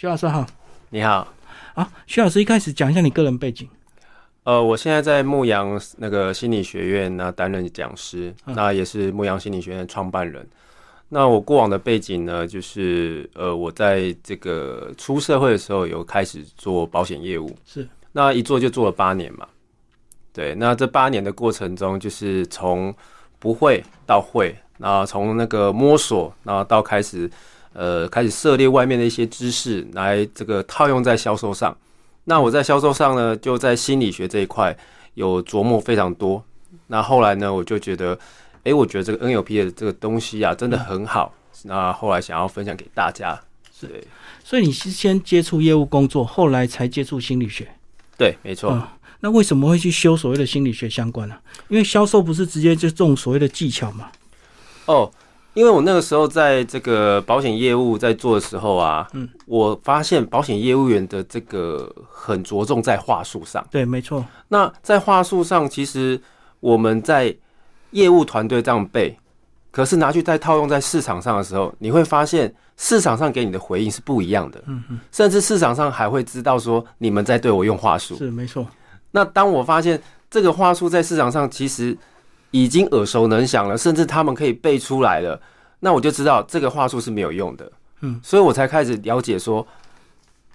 徐老师好，你好，啊，徐老师一开始讲一下你个人背景。呃，我现在在牧羊那个心理学院那担任讲师，那也是牧羊心理学院创办人。那我过往的背景呢，就是呃，我在这个出社会的时候有开始做保险业务，是那一做就做了八年嘛。对，那这八年的过程中，就是从不会到会，然后从那个摸索，然后到开始。呃，开始涉猎外面的一些知识，来这个套用在销售上。那我在销售上呢，就在心理学这一块有琢磨非常多。那后来呢，我就觉得，哎，我觉得这个 NLP 的这个东西啊，真的很好。那后来想要分享给大家。是，所以你是先接触业务工作，后来才接触心理学。对，没错。那为什么会去修所谓的心理学相关呢？因为销售不是直接就这种所谓的技巧嘛？哦。因为我那个时候在这个保险业务在做的时候啊，嗯，我发现保险业务员的这个很着重在话术上。对，没错。那在话术上，其实我们在业务团队这样背，可是拿去再套用在市场上的时候，你会发现市场上给你的回应是不一样的。嗯嗯。甚至市场上还会知道说你们在对我用话术。是没错。那当我发现这个话术在市场上其实。已经耳熟能详了，甚至他们可以背出来了，那我就知道这个话术是没有用的。嗯，所以我才开始了解说，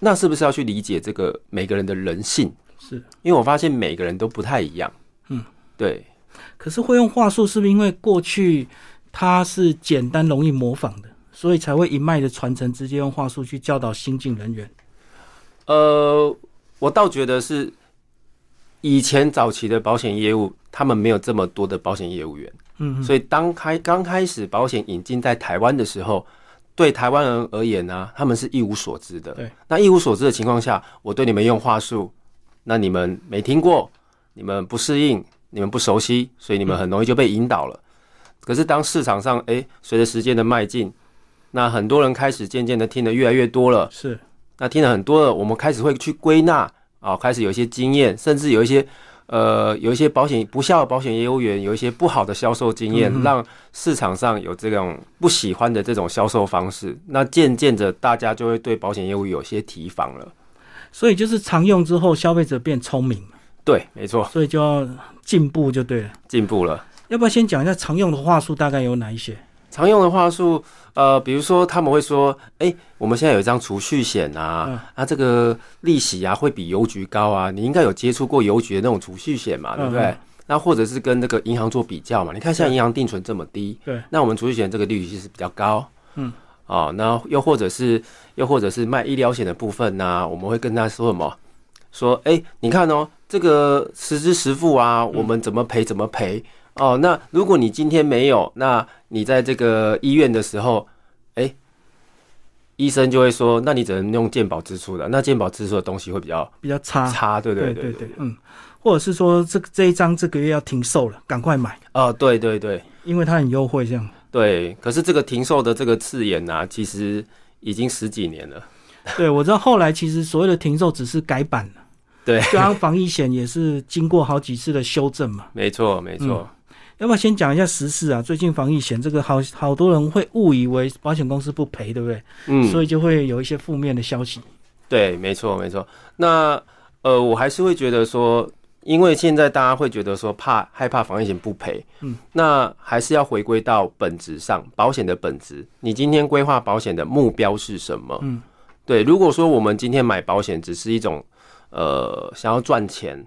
那是不是要去理解这个每个人的人性？是，因为我发现每个人都不太一样。嗯，对。可是会用话术，是不是因为过去它是简单容易模仿的，所以才会一脉的传承，直接用话术去教导新进人员？呃，我倒觉得是以前早期的保险业务。他们没有这么多的保险业务员，嗯，所以当开刚开始保险引进在台湾的时候，对台湾人而言呢，他们是一无所知的。对，那一无所知的情况下，我对你们用话术，那你们没听过，你们不适应，你们不熟悉，所以你们很容易就被引导了。可是当市场上，哎，随着时间的迈进，那很多人开始渐渐的听得越来越多了，是，那听了很多了，我们开始会去归纳啊，开始有一些经验，甚至有一些。呃，有一些保险不孝的保险业务员有一些不好的销售经验，让市场上有这种不喜欢的这种销售方式，那渐渐的大家就会对保险业务有些提防了。所以就是常用之后，消费者变聪明。对，没错。所以就要进步就对了。进步了。要不要先讲一下常用的话术大概有哪一些？常用的话术，呃，比如说他们会说，哎，我们现在有一张储蓄险啊，啊，这个利息啊会比邮局高啊，你应该有接触过邮局的那种储蓄险嘛，对不对？那或者是跟那个银行做比较嘛，你看现在银行定存这么低，对，那我们储蓄险这个利息是比较高，嗯，哦，那又或者是又或者是卖医疗险的部分呢，我们会跟他说什么？说，哎，你看哦，这个实支实付啊，我们怎么赔怎么赔。哦，那如果你今天没有，那你在这个医院的时候，哎，医生就会说，那你只能用健保支出的，那健保支出的东西会比较比较差，差，对对对对，嗯，或者是说这这一张这个月要停售了，赶快买，哦，对对对，因为它很优惠，这样，对，可是这个停售的这个字眼呢，其实已经十几年了，对我知道后来其实所谓的停售只是改版了，对，就像防疫险也是经过好几次的修正嘛，没错没错。要不要先讲一下时事啊？最近防疫险这个好好多人会误以为保险公司不赔，对不对？嗯，所以就会有一些负面的消息。对，没错，没错。那呃，我还是会觉得说，因为现在大家会觉得说怕害怕防疫险不赔，嗯，那还是要回归到本质上，保险的本质。你今天规划保险的目标是什么？嗯，对。如果说我们今天买保险只是一种呃想要赚钱。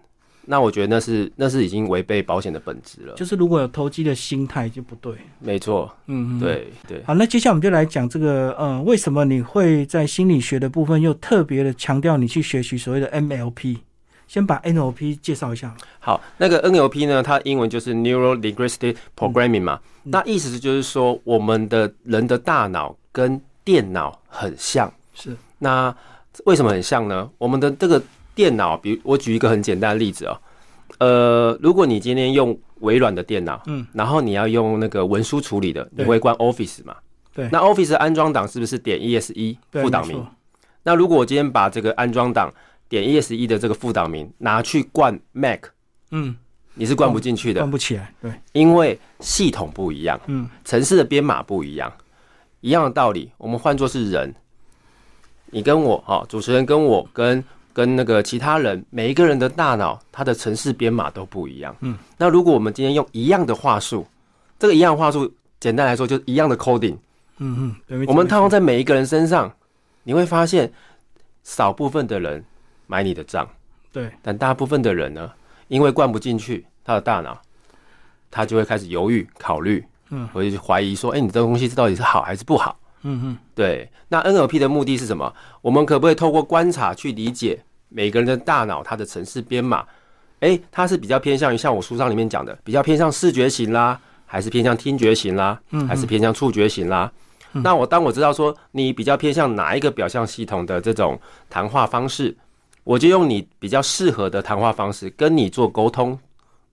那我觉得那是那是已经违背保险的本质了。就是如果有投机的心态就不对。没错，嗯，对对。好，那接下来我们就来讲这个，呃，为什么你会在心理学的部分又特别的强调你去学习所谓的 NLP？先把 NLP 介绍一下。好，那个 NLP 呢，它英文就是 Neuro Linguistic Programming 嘛。那意思是就是说，我们的人的大脑跟电脑很像。是。那为什么很像呢？我们的这个。电脑，比如我举一个很简单的例子哦，呃，如果你今天用微软的电脑，嗯，然后你要用那个文书处理的，你会关 Office 嘛？对。那 Office 安装档是不是点 ESE 副档名？那如果我今天把这个安装档点 ESE 的这个副档名拿去灌 Mac，嗯，你是灌不进去的，灌不起来，对，因为系统不一样，嗯，城市的编码不一样，一样的道理，我们换作是人。你跟我哈，主持人跟我跟跟那个其他人，每一个人的大脑，它的城市编码都不一样。嗯，那如果我们今天用一样的话术，这个一样的话术，简单来说就是一样的 coding，嗯嗯，我们套用在每一个人身上，你会发现少部分的人买你的账，对，但大部分的人呢，因为灌不进去他的大脑，他就会开始犹豫、考虑，嗯，或者怀疑说，哎、你这个东西到底是好还是不好？嗯嗯对，那 NLP 的目的是什么？我们可不可以透过观察去理解每个人的大脑它的城市编码？诶，它是比较偏向于像我书上里面讲的，比较偏向视觉型啦，还是偏向听觉型啦，还是偏向触觉型啦？那我当我知道说你比较偏向哪一个表象系统的这种谈话方式，我就用你比较适合的谈话方式跟你做沟通，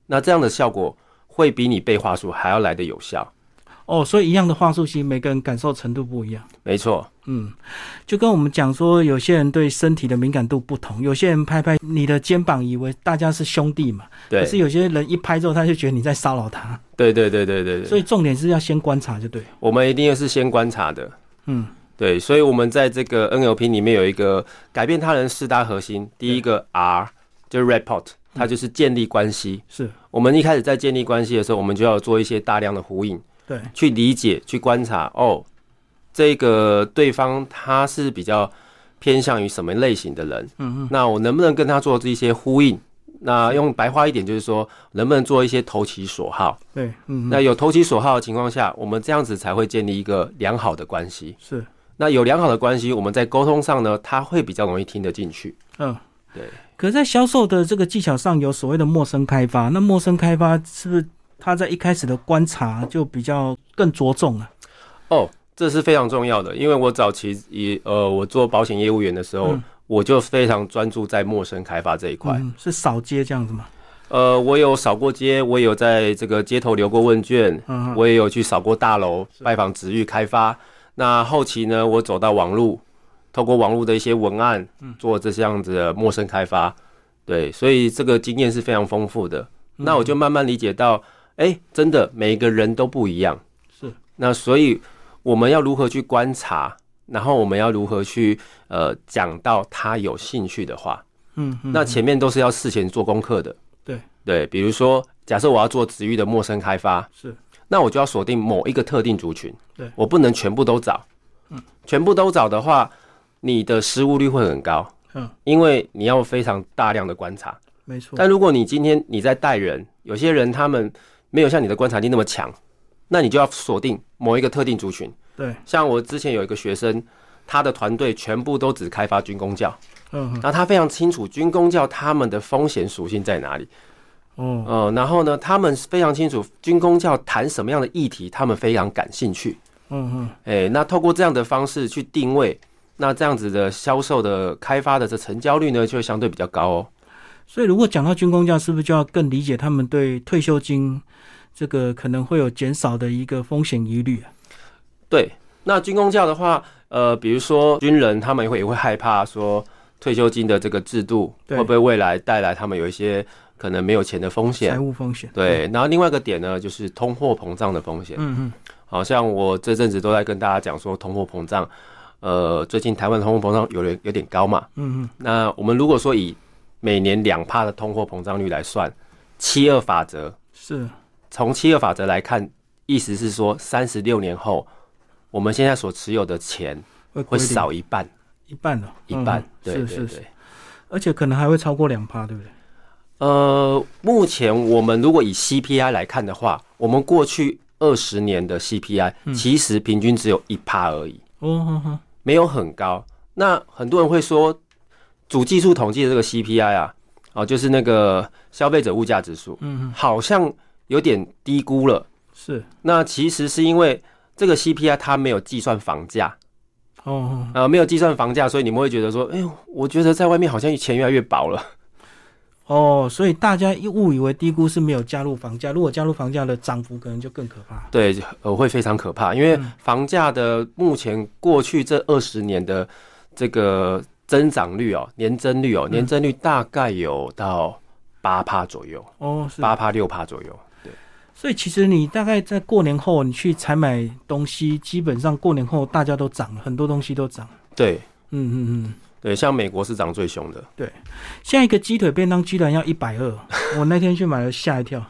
那这样的效果会比你背话术还要来的有效。哦，所以一样的话术，其实每个人感受程度不一样。没错，嗯，就跟我们讲说，有些人对身体的敏感度不同，有些人拍拍你的肩膀，以为大家是兄弟嘛，可是，有些人一拍之后，他就觉得你在骚扰他，对对对对对对。所以重点是要先观察，就对。我们一定是先观察的，嗯，对，所以我们在这个 NLP 里面有一个改变他人四大核心，第一个 R 就是 report，它就是建立关系。是我们一开始在建立关系的时候，我们就要做一些大量的呼应，对，去理解、去观察。哦，这个对方他是比较偏向于什么类型的人？嗯嗯，那我能不能跟他做这些呼应？那用白话一点就是说，能不能做一些投其所好？对，嗯，那有投其所好的情况下，我们这样子才会建立一个良好的关系。是，那有良好的关系，我们在沟通上呢，他会比较容易听得进去。嗯，对。可是在销售的这个技巧上，有所谓的陌生开发，那陌生开发是不是他在一开始的观察就比较更着重了？哦，这是非常重要的，因为我早期以呃我做保险业务员的时候，嗯我就非常专注在陌生开发这一块。嗯，是扫街这样子吗？呃，我有扫过街，我有在这个街头留过问卷，我也有去扫过大楼，拜访职域开发。那后期呢，我走到网络，透过网络的一些文案，嗯做这样子的陌生开发。对，所以这个经验是非常丰富的。嗯那我就慢慢理解到，哎、真的每一个人都不一样。是，那所以我们要如何去观察，然后我们要如何去呃讲到他有兴趣的话。嗯嗯，那前面都是要事前做功课的。对对，比如说，假设我要做职域的陌生开发，是，那我就要锁定某一个特定族群。对我不能全部都找。嗯，全部都找的话，你的失误率会很高。嗯，因为你要非常大量的观察。没错，但如果你今天你在带人，有些人他们没有像你的观察力那么强，那你就要锁定某一个特定族群。对，像我之前有一个学生，他的团队全部都只开发军工教，嗯嗯然后他非常清楚军工教他们的风险属性在哪里。哦，呃，然后呢，他们非常清楚军工教谈什么样的议题，他们非常感兴趣。嗯嗯哎，那透过这样的方式去定位，那这样子的销售的开发的这成交率呢，就会相对比较高哦。所以如果讲到军工价，是不是就要更理解他们对退休金这个可能会有减少的一个风险疑虑啊？对，那军工教的话，呃，比如说军人，他们也会也会害怕说退休金的这个制度对会不会未来带来他们有一些可能没有钱的风险财险。务风险，对，然后另外一个点呢，就是通货膨胀的风险。嗯嗯好像我这阵子都在跟大家讲说通货膨胀，呃，最近台湾的通货膨胀有点有点高嘛。嗯嗯，那我们如果说以每年两帕的通货膨胀率来算，七二法则，是，从七二法则来看，意思是说三十六年后，我们现在所持有的钱会少一半，一半的，一半。嗯对对是是是对，。而且可能还会超过两趴，对不对？呃，目前我们如果以 CPI 来看的话，我们过去二十年的 CPI、其实平均只有一趴而已。哦，没有很高。那很多人会说，主技术统计的这个 CPI 啊，哦，就是那个消费者物价指数，嗯嗯，好像有点低估了。是，那其实是因为这个 CPI 它没有计算房价，哦哦，呃，没有计算房价，所以你们会觉得说，哎呦，我觉得在外面好像钱越来越薄了。哦，所以大家一误以为低估是没有加入房价，如果加入房价的涨幅可能就更可怕。对，呃，会非常可怕，因为嗯房价的目前过去这二十年的这个增长率哦，年增率哦，年增率大概有到八趴左右。哦，八趴六趴左右。所以其实你大概在过年后，你去采买东西，基本上过年后大家都涨了，很多东西都涨。对，嗯嗯嗯。对，像美国是涨最凶的。对，现在一个鸡腿便当居然要一百二，我那天去买了吓一跳。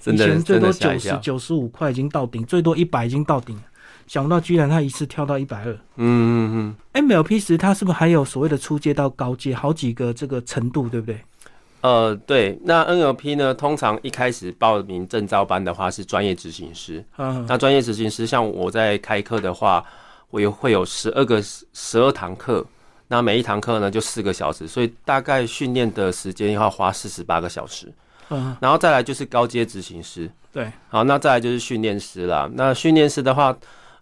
真的，以前最多九十九十五块已经到顶，最多一百已经到顶了，想不到居然他一次跳到一百二。嗯嗯嗯。MLP 十它是不是还有所谓的初阶到高阶，好几个这个程度，对不对？呃，对，那 NLP 呢，通常一开始报名证照班的话是专业执行师。嗯，那专业执行师，像我在开课的话，我有会有十二个十二堂课，那每一堂课呢就四个小时，所以大概训练的时间要花四十八个小时。嗯，然后再来就是高阶执行师，对，好，那再来就是训练师啦。那训练师的话，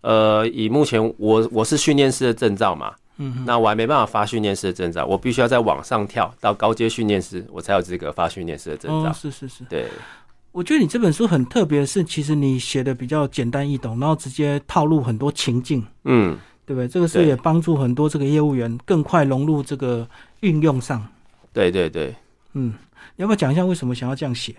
呃，以目前我我是训练师的证照嘛，嗯，那我还没办法发训练师的证照，我必须要在往上跳到高阶训练师，我才有资格发训练师的证照。哦，是是是。对，我觉得你这本书很特别是，其实你写的比较简单易懂，然后直接套路很多情境，嗯，对不对？这个是也帮助很多这个业务员更快融入这个运用上。对对对，嗯，你要不要讲一下为什么想要这样写？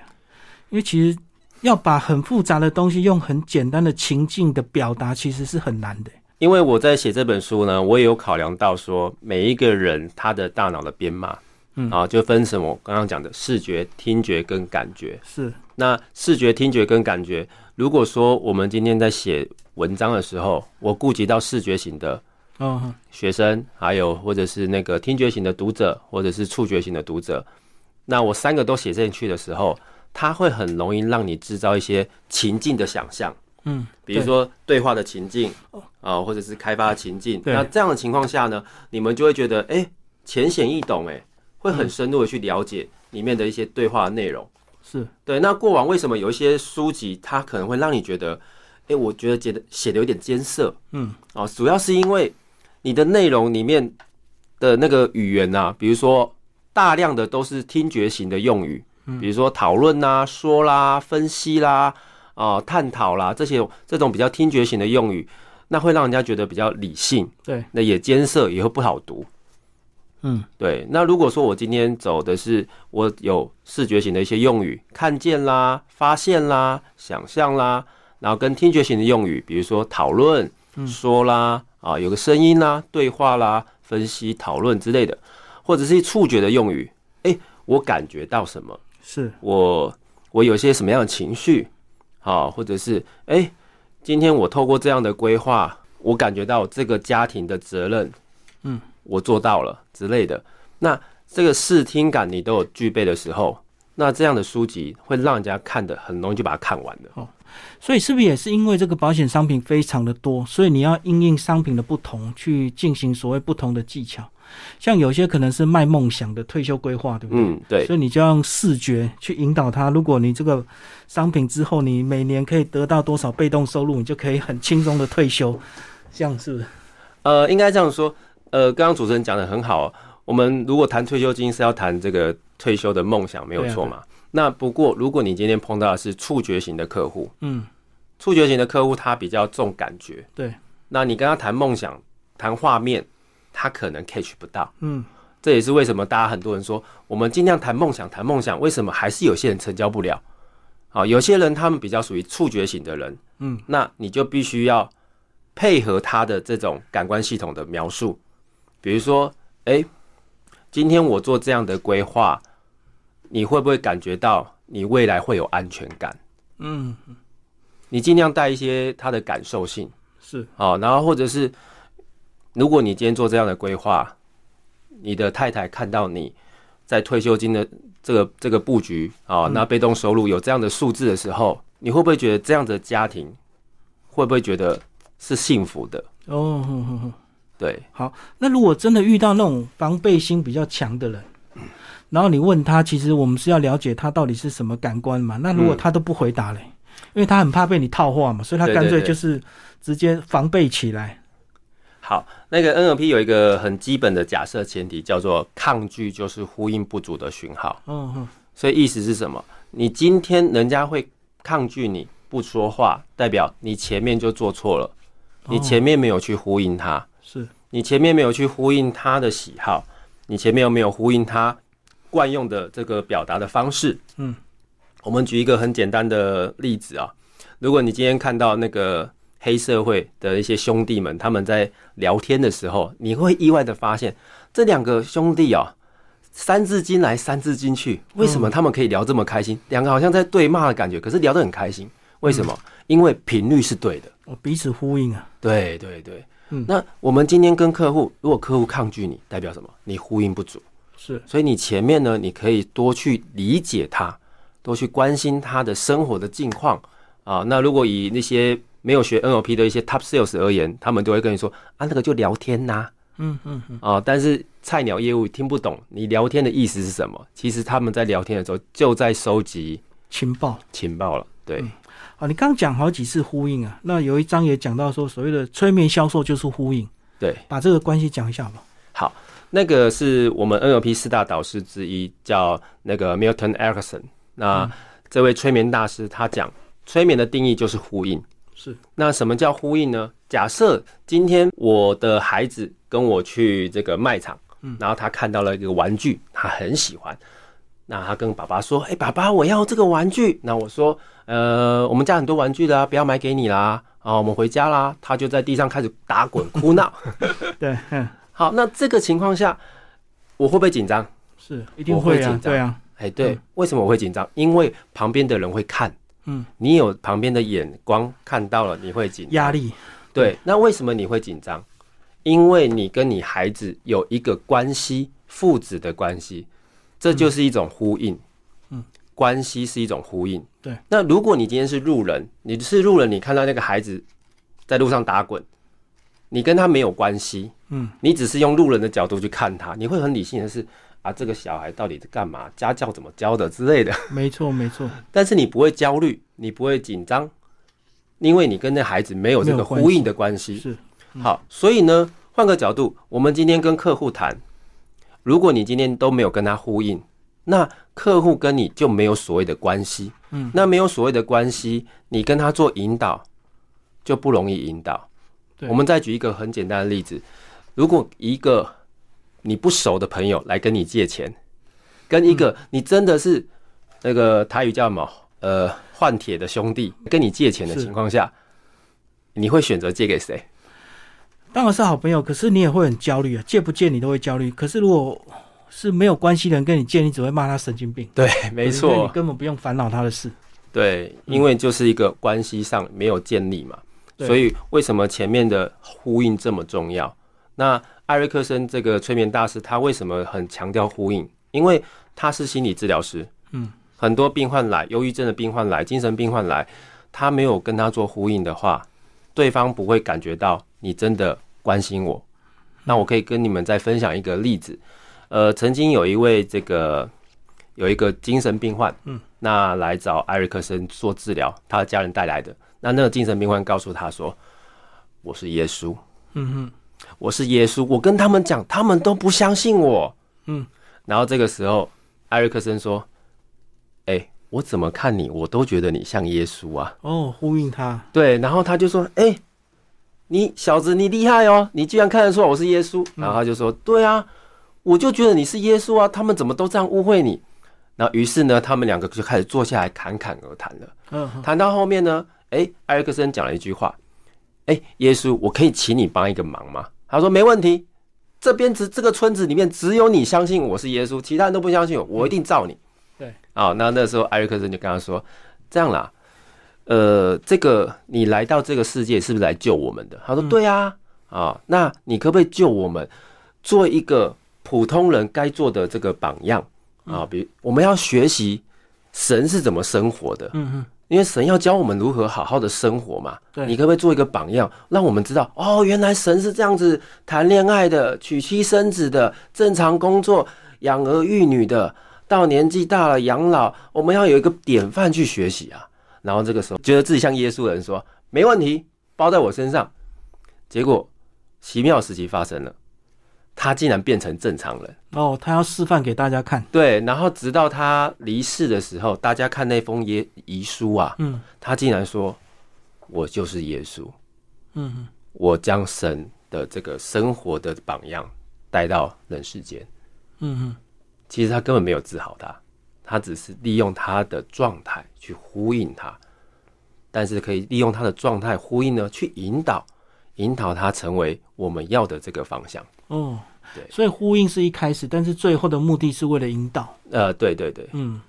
因为其实要把很复杂的东西用很简单的情境的表达，其实是很难的。因为我在写这本书呢，我也有考量到说每一个人他的大脑的编码，嗯啊，就分什么我刚刚讲的视觉、听觉跟感觉。是，那视觉、听觉跟感觉，如果说我们今天在写文章的时候，我顾及到视觉型的嗯，学生，还有或者是那个听觉型的读者，或者是触觉型的读者，那我三个都写进去的时候，它会很容易让你制造一些情境的想象，嗯，比如说对话的情境啊、或者是开发的情境。对。那这样的情况下呢，你们就会觉得，哎、浅显易懂，哎，会很深入的去了解里面的一些对话的内容。是，对，那过往为什么有一些书籍，它可能会让你觉得，哎、我觉得写的写的有点艰涩，嗯，哦，主要是因为你的内容里面的那个语言啊，比如说大量的都是听觉型的用语，比如说讨论啦、说啦、分析啦、啊、探讨啦这些这种比较听觉型的用语，那会让人家觉得比较理性，对，那也艰涩，也会不好读。嗯，对，那如果说我今天走的是我有视觉型的一些用语，看见啦、发现啦、想象啦，然后跟听觉型的用语，比如说讨论、说啦，啊，有个声音啦、对话啦、分析、讨论之类的，或者是触觉的用语，诶，我感觉到什么，是，我我有些什么样的情绪，好，或者是诶，今天我透过这样的规划，我感觉到这个家庭的责任，嗯，我做到了之类的。那这个视听感你都有具备的时候，那这样的书籍会让人家看的很容易就把它看完的。哦所以是不是也是因为这个保险商品非常的多，所以你要因应商品的不同去进行所谓不同的技巧？像有些可能是卖梦想的退休规划，对不对？嗯，对，所以你就要用视觉去引导他。如果你这个商品之后，你每年可以得到多少被动收入，你就可以很轻松的退休，这样是不是？呃，应该这样说。呃，刚刚主持人讲的很好哦，我们如果谈退休金是要谈这个退休的梦想，没有错嘛。那不过，如果你今天碰到的是触觉型的客户，嗯，触觉型的客户他比较重感觉，对，那你跟他谈梦想、谈画面，他可能 catch 不到。嗯，这也是为什么大家很多人说，我们尽量谈梦想，谈梦想，为什么还是有些人成交不了？好，有些人他们比较属于触觉型的人，嗯，那你就必须要配合他的这种感官系统的描述，比如说，诶，今天我做这样的规划，你会不会感觉到你未来会有安全感？嗯，你尽量带一些他的感受性，是，好，然后或者是，如果你今天做这样的规划，你的太太看到你在退休金的这个这个布局啊，那被动收入有这样的数字的时候，你会不会觉得这样的家庭会不会觉得是幸福的？哦，对，那如果真的遇到那种防备心比较强的人，然后你问他，其实我们是要了解他到底是什么感官嘛？那如果他都不回答嘞，因为他很怕被你套话嘛，所以他干脆就是直接防备起来。好，那个 NLP 有一个很基本的假设前提，叫做抗拒就是呼应不足的讯号。嗯哼，所以意思是什么？你今天人家会抗拒你不说话，代表你前面就做错了，你前面没有去呼应他，是，你前面没有去呼应他的喜好，你前面有没有呼应他惯用的这个表达的方式？嗯，我们举一个很简单的例子啊，如果你今天看到那个黑社会的一些兄弟们，他们在聊天的时候，你会意外的发现，这两个兄弟啊，三字经来三字经去，为什么他们可以聊这么开心？两个好像在对骂的感觉，可是聊得很开心，为什么？因为频率是对的。哦，彼此呼应啊。对对对，嗯那我们今天跟客户，如果客户抗拒你，代表什么？你呼应不足。是，所以你前面呢，你可以多去理解他，多去关心他的生活的近况啊。那如果以那些没有学 NLP 的一些 Top Sales 而言，他们都会跟你说啊，那个就聊天呐、嗯嗯嗯，啊。但是菜鸟业务听不懂你聊天的意思是什么，其实他们在聊天的时候就在收集情报。情报了。对，啊，你刚刚讲好几次呼应啊，那有一章也讲到说，所谓的催眠销售就是呼应，对，把这个关系讲一下吧。好，那个是我们 NLP 四大导师之一，叫那个 Milton Erickson。那这位催眠大师他讲，催眠的定义就是呼应。是，那什么叫呼应呢？假设今天我的孩子跟我去这个卖场，嗯然后他看到了一个玩具，他很喜欢，那他跟爸爸说：“哎、爸爸，我要这个玩具。”那我说：“呃，我们家很多玩具的、啊，不要买给你啦。”啊，我们回家啦。他就在地上开始打滚哭闹。对，嗯，好，那这个情况下，我会不会紧张？是一定会紧，张对啊，哎，对，为什么我会紧张？因为旁边的人会看，嗯，你有旁边的眼光看到了，你会紧压。力，对，那为什么你会紧张？因为你跟你孩子有一个关系，父子的关系，这就是一种呼应。嗯，关系是一种呼应。对，那如果你今天是路人，你是路人，你看到那个孩子在路上打滚，你跟他没有关系，嗯，你只是用路人的角度去看他，你会很理性的是啊，这个小孩到底是干嘛？家教怎么教的之类的。没 错没错，但是你不会焦虑，你不会紧张，因为你跟那孩子没有这个呼应的关系。是好，所以呢，换个角度，我们今天跟客户谈，如果你今天都没有跟他呼应，那客户跟你就没有所谓的关系。嗯，那没有所谓的关系，你跟他做引导就不容易引导。对我们再举一个很简单的例子，如果一个你不熟的朋友来跟你借钱，跟一嗯个你真的是那个台语叫什么呃换铁的兄弟跟你借钱的情况下，你会选择借给谁？当然是好朋友，可是你也会很焦虑啊，借不借你都会焦虑。可是如果是没有关系的人跟你借，你只会骂他神经病。对，没错你，根本不用烦恼他的事。对，因为就是一个关系上没有建立嘛，对所以为什么前面的呼应这么重要？那艾瑞克森这个催眠大师，他为什么很强调呼应？因为他是心理治疗师，嗯，很多病患来，忧郁症的病患来，精神病患来，他没有跟他做呼应的话，对方不会感觉到你真的关心我。那我可以跟你们再分享一个例子，呃，曾经有一位这个有一个精神病患，嗯，那来找艾瑞克森做治疗，他的家人带来的。那那个精神病患告诉他说：“我是耶稣，嗯哼，我是耶稣。”我跟他们讲，他们都不相信我。嗯，然后这个时候，艾瑞克森说：“哎、我怎么看你，我都觉得你像耶稣啊。”哦，呼应他，对，然后他就说：“哎、你小子，你厉害哦，你居然看得出来我是耶稣。”然后他就说：“对啊，我就觉得你是耶稣啊，他们怎么都这样误会你？”然后于是呢，他们两个就开始坐下来侃侃而谈了。嗯，谈到后面呢，哎，艾瑞克森讲了一句话：“哎，耶稣，我可以请你帮一个忙吗？”他说：“没问题，这边只这个村子里面只有你相信我是耶稣，其他人都不相信我，我一定照你。”对，啊，那那时候艾瑞克森就跟他说：“这样啦，呃，这个你来到这个世界是不是来救我们的？”他说：“对啊，啊，那你可不可以救我们，做一个普通人该做的这个榜样啊？比如我们要学习神是怎么生活的，嗯哼，因为神要教我们如何好好的生活嘛。对你可不可以做一个榜样，让我们知道哦，原来神是这样子谈恋爱的、娶妻生子的、正常工作、养儿育女的，到年纪大了养老，我们要有一个典范去学习啊。然后这个时候觉得自己像耶稣的人说没问题，包在我身上。结果奇妙的事情发生了，他竟然变成正常人。哦，他要示范给大家看，对，然后直到他离世的时候，大家看那封耶遗书啊，嗯他竟然说：“我就是耶稣，嗯哼，我将神的这个生活的榜样带到人世间。嗯哼，”其实他根本没有治好他，他只是利用他的状态去呼应他。但是可以利用他的状态呼应呢，去引导，引导他成为我们要的这个方向。哦，对。所以呼应是一开始，但是最后的目的是为了引导，呃，对对对。嗯，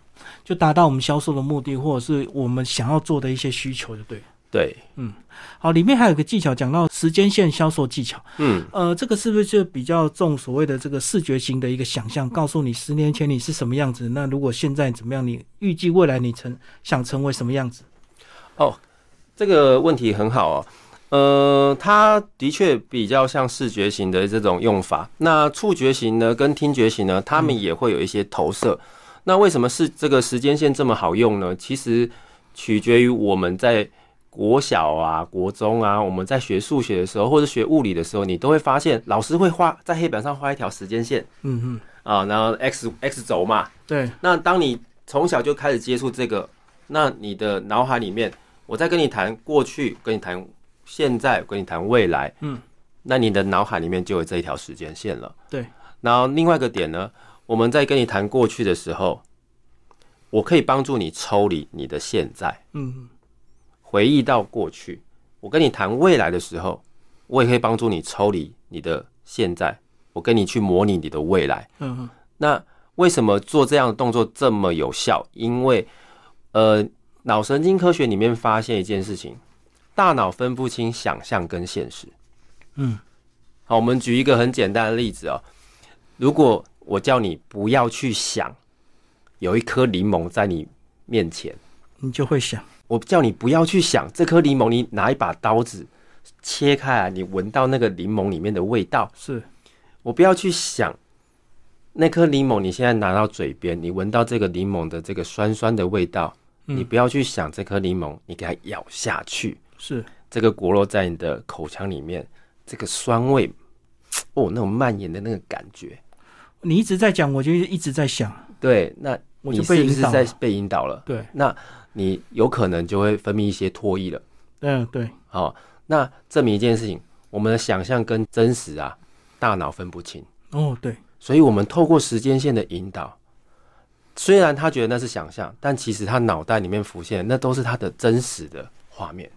就达到我们销售的目的，或者是我们想要做的一些需求，就对。对，嗯，好，里面还有个技巧讲到时间线销售技巧，嗯，呃，这个是不是就比较重所谓的这个视觉型的一个想象，告诉你十年前你是什么样子，那如果现在怎么样，你预计未来你成想成为什么样子？哦这个问题很好哦。呃，它的确比较像视觉型的这种用法。那触觉型呢，跟听觉型呢，他们也会有一些投射。那为什么是这个时间线这么好用呢？其实取决于我们在国小啊、国中啊，我们在学数学的时候，或者学物理的时候，你都会发现老师会画在黑板上画一条时间线嗯嗯，啊，然后 x x 轴嘛，对，那当你从小就开始接触这个，那你的脑海里面，我在跟你谈过去，跟你谈现在，跟你谈未来，嗯，那你的脑海里面就有这一条时间线了。对。然后另外一个点呢，我们在跟你谈过去的时候，我可以帮助你抽离你的现在，嗯回忆到过去。我跟你谈未来的时候，我也可以帮助你抽离你的现在，我跟你去模拟你的未来。嗯嗯那为什么做这样的动作这么有效？因为，呃，脑神经科学里面发现一件事情，大脑分不清想象跟现实。嗯，好，我们举一个很简单的例子哦。如果我叫你不要去想有一颗柠檬在你面前，你就会想，我叫你不要去想这颗柠檬，你拿一把刀子切开来，你闻到那个柠檬里面的味道。是。我不要去想那颗柠檬，你现在拿到嘴边，你闻到这个柠檬的这个酸酸的味道，嗯。你不要去想这颗柠檬，你给它咬下去，是，这个果肉在你的口腔里面，这个酸味，哦，那种蔓延的那个感觉，你一直在讲，我就一直在想，对，那我你就是被引导不是在。被引导了？对，那你有可能就会分泌一些唾液了。嗯对，好、那证明一件事情，我们的想象跟真实啊，大脑分不清。哦对，所以我们透过时间线的引导，虽然他觉得那是想象，但其实他脑袋里面浮现的那都是他的真实的画面。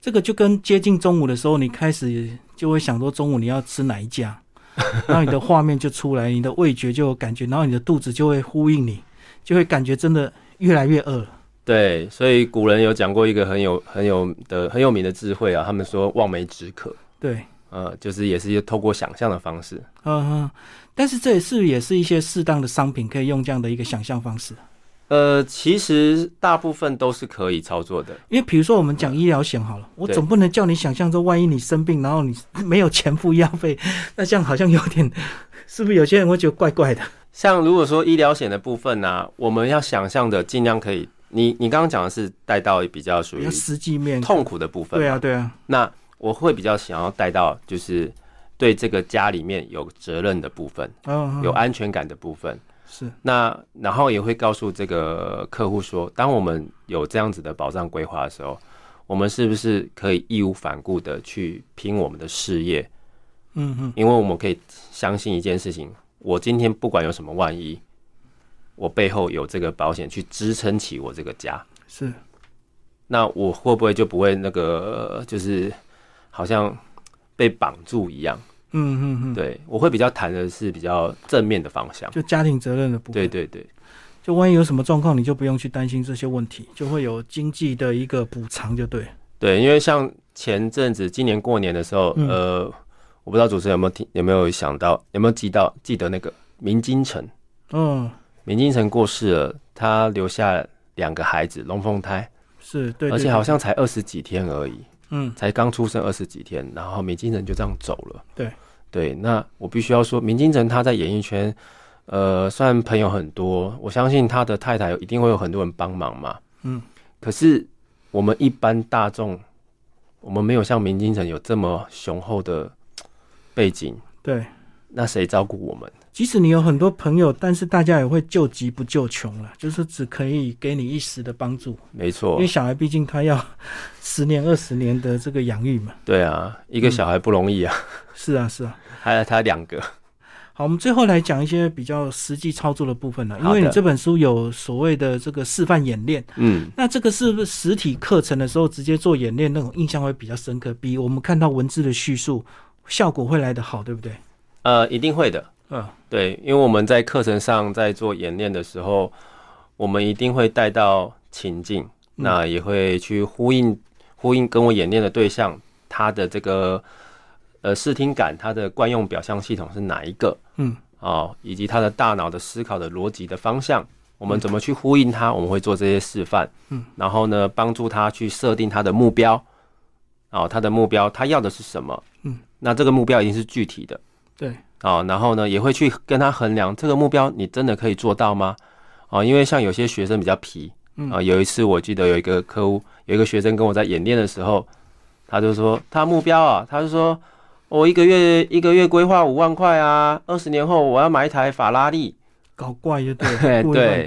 这个就跟接近中午的时候，你开始就会想说中午你要吃哪一家，然后你的画面就出来，你的味觉就有感觉，然后你的肚子就会呼应你，就会感觉真的越来越饿了。对，所以古人有讲过一个很有很有的很有名的智慧啊，他们说望梅止渴，对，呃，就是也是透过想象的方式。嗯嗯，但是这也是也是一些适当的商品可以用这样的一个想象方式，呃，其实大部分都是可以操作的。因为比如说我们讲医疗险好了，我对总不能叫你想象说，万一你生病，然后你没有钱付医药费，那这样好像有点，是不是有些人会觉得怪怪的？像如果说医疗险的部分呢、我们要想象的尽量可以，你你刚刚讲的是带到比较属于实际面，痛苦的部分，对啊，对啊，那我会比较想要带到就是对这个家里面有责任的部分，嗯，有安全感的部分。是，那然后也会告诉这个客户说，当我们有这样子的保障规划的时候，我们是不是可以义无反顾的去拼我们的事业？嗯嗯，因为我们可以相信一件事情：我今天不管有什么万一，我背后有这个保险去支撑起我这个家。是，那我会不会就不会那个，就是好像被绑住一样？嗯嗯嗯，对我会比较谈的是比较正面的方向。就家庭责任的部分，对对对，就万一有什么状况，你就不用去担心这些问题，就会有经济的一个补偿，就对。对，因为像前阵子今年过年的时候，嗯呃，我不知道主持人有没有听，有没有想到，有没有记到记得那个明金城？嗯，明金城过世了，他留下两个孩子龙凤胎，是对，对而且好，像才二十几天而已。对嗯，才刚出生二十几天，然后明金城就这样走了。对对，那我必须要说，明金城他在演艺圈，呃，虽然朋友很多，我相信他的太太一定会有很多人帮忙嘛。嗯，可是我们一般大众，我们没有像明金城有这么雄厚的背景，对。那谁照顾我们？即使你有很多朋友，但是大家也会救急不救穷了，就是只可以给你一时的帮助，没错因为，小孩毕竟他要 十年、二十年的这个养育嘛。对啊，一个小孩不容易啊，是啊，是啊。还有他两个，好，我们最后来讲一些比较实际操作的部分了。因为你这本书有所谓的这个示范演练，嗯，那这个是不是实体课程的时候直接做演练那种印象会比较深刻，比我们看到文字的叙述效果会来得好，对不对？呃，一定会的。嗯对，因为我们在课程上在做演练的时候，我们一定会带到情境，那也会去呼应呼应跟我演练的对象他的这个呃视听感，他的惯用表象系统是哪一个嗯哦，以及他的大脑的思考的逻辑的方向，我们怎么去呼应他？我们会做这些示范，嗯，然后呢，帮助他去设定他的目标，哦，他的目标他要的是什么？嗯，那这个目标一定是具体的。对，哦，然后呢，也会去跟他衡量这个目标，你真的可以做到吗？哦，因为像有些学生比较皮，嗯。啊、有一次我记得有一个客户，有一个学生跟我在演练的时候，他就说他目标啊，他就说我一个月一个月规划五万块啊，二十年后我要买一台法拉利。搞怪就对 乱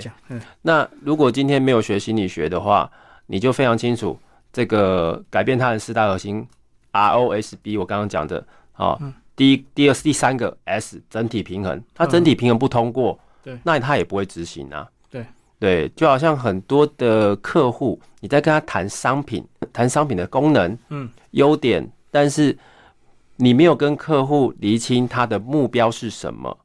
那如果今天没有学心理学的话，你就非常清楚这个改变他的四大核心 R O S B，我刚刚讲的，哦，嗯第一、第二、第三个 S 整体平衡，它整体平衡不通过，对那它也不会执行啊。对对，就好像很多的客户，你在跟他谈商品，谈商品的功能、嗯优点，但是你没有跟客户厘清他的目标是什么。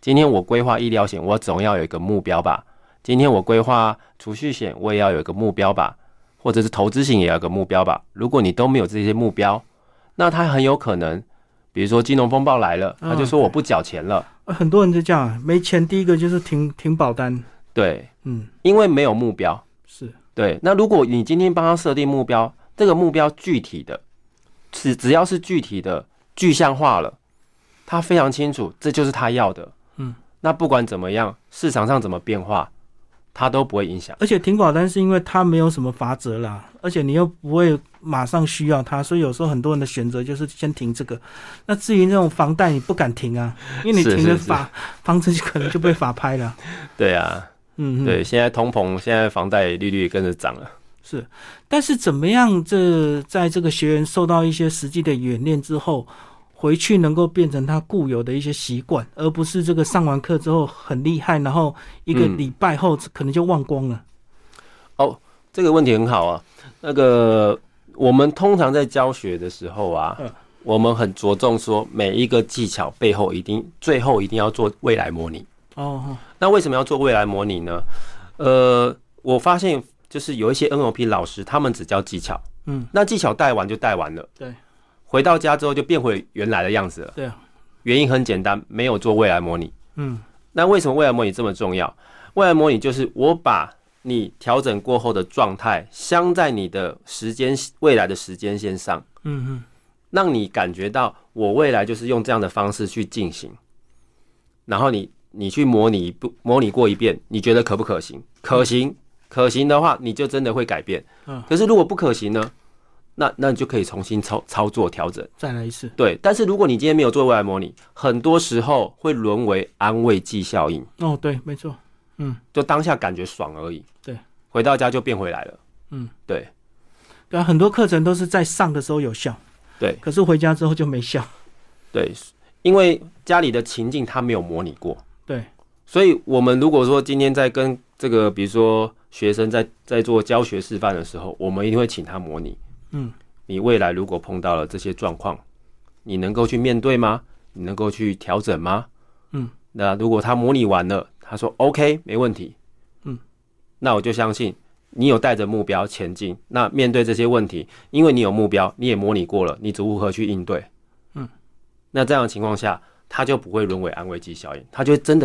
今天我规划医疗险，我总要有一个目标吧。今天我规划储蓄险，我也要有一个目标吧，或者是投资型也要有个目标吧。如果你都没有这些目标，那他很有可能，比如说金融风暴来了，他就说嗯我不缴钱了。呃很多人就这样，没钱第一个就是停停保单。对，嗯，因为没有目标。是对，那如果你今天帮他设定目标，这个目标具体的，只只要是具体的、具象化了，他非常清楚，这就是他要的。嗯，那不管怎么样，市场上怎么变化，他都不会影响。而且停保单是因为它没有什么罚则啦，而且你又不会马上需要它，所以有时候很多人的选择就是先停这个。那至于那种房贷，你不敢停啊，因为你停了法房子就可能就被法拍了。对啊，嗯，嗯对，现在通膨，现在房贷利率也跟着涨了。是。但是怎么样这在这个学员受到一些实际的演练之后，回去能够变成他固有的一些习惯，而不是这个上完课之后很厉害，然后一个嗯礼拜后可能就忘光了。哦这个问题很好啊。那个我们通常在教学的时候啊，嗯我们很着重说每一个技巧背后一定最后一定要做未来模拟。哦，哦那为什么要做未来模拟呢？呃，我发现就是有一些 NLP 老师，他们只教技巧，嗯，那技巧带完就带完了，对，回到家之后就变回原来的样子了。对啊，原因很简单，没有做未来模拟。嗯那为什么未来模拟这么重要？未来模拟就是我把你调整过后的状态镶在你的时间未来的时间线上，嗯嗯，让你感觉到我未来就是用这样的方式去进行，然后你你去模拟一步，模拟过一遍，你觉得可不可行？可行，可行的话，你就真的会改变。嗯可是如果不可行呢？那那你就可以重新操操作调整。再来一次。对，但是如果你今天没有做未来模拟，很多时候会沦为安慰剂效应，哦，对，没错。嗯就当下感觉爽而已。对，回到家就变回来了。嗯，对对啊，很多课程都是在上的时候有效，对可是回家之后就没效。对，因为家里的情境他没有模拟过。对，所以，我们如果说今天在跟这个，比如说学生在在做教学示范的时候，我们一定会请他模拟。嗯，你未来如果碰到了这些状况，你能够去面对吗？你能够去调整吗？嗯，那如果他模拟完了，他说 OK 没问题，嗯，那我就相信你有带着目标前进。那面对这些问题，因为你有目标，你也模拟过了，你如何去应对？嗯，那这样的情况下，他就不会沦为安慰剂效应，他就真的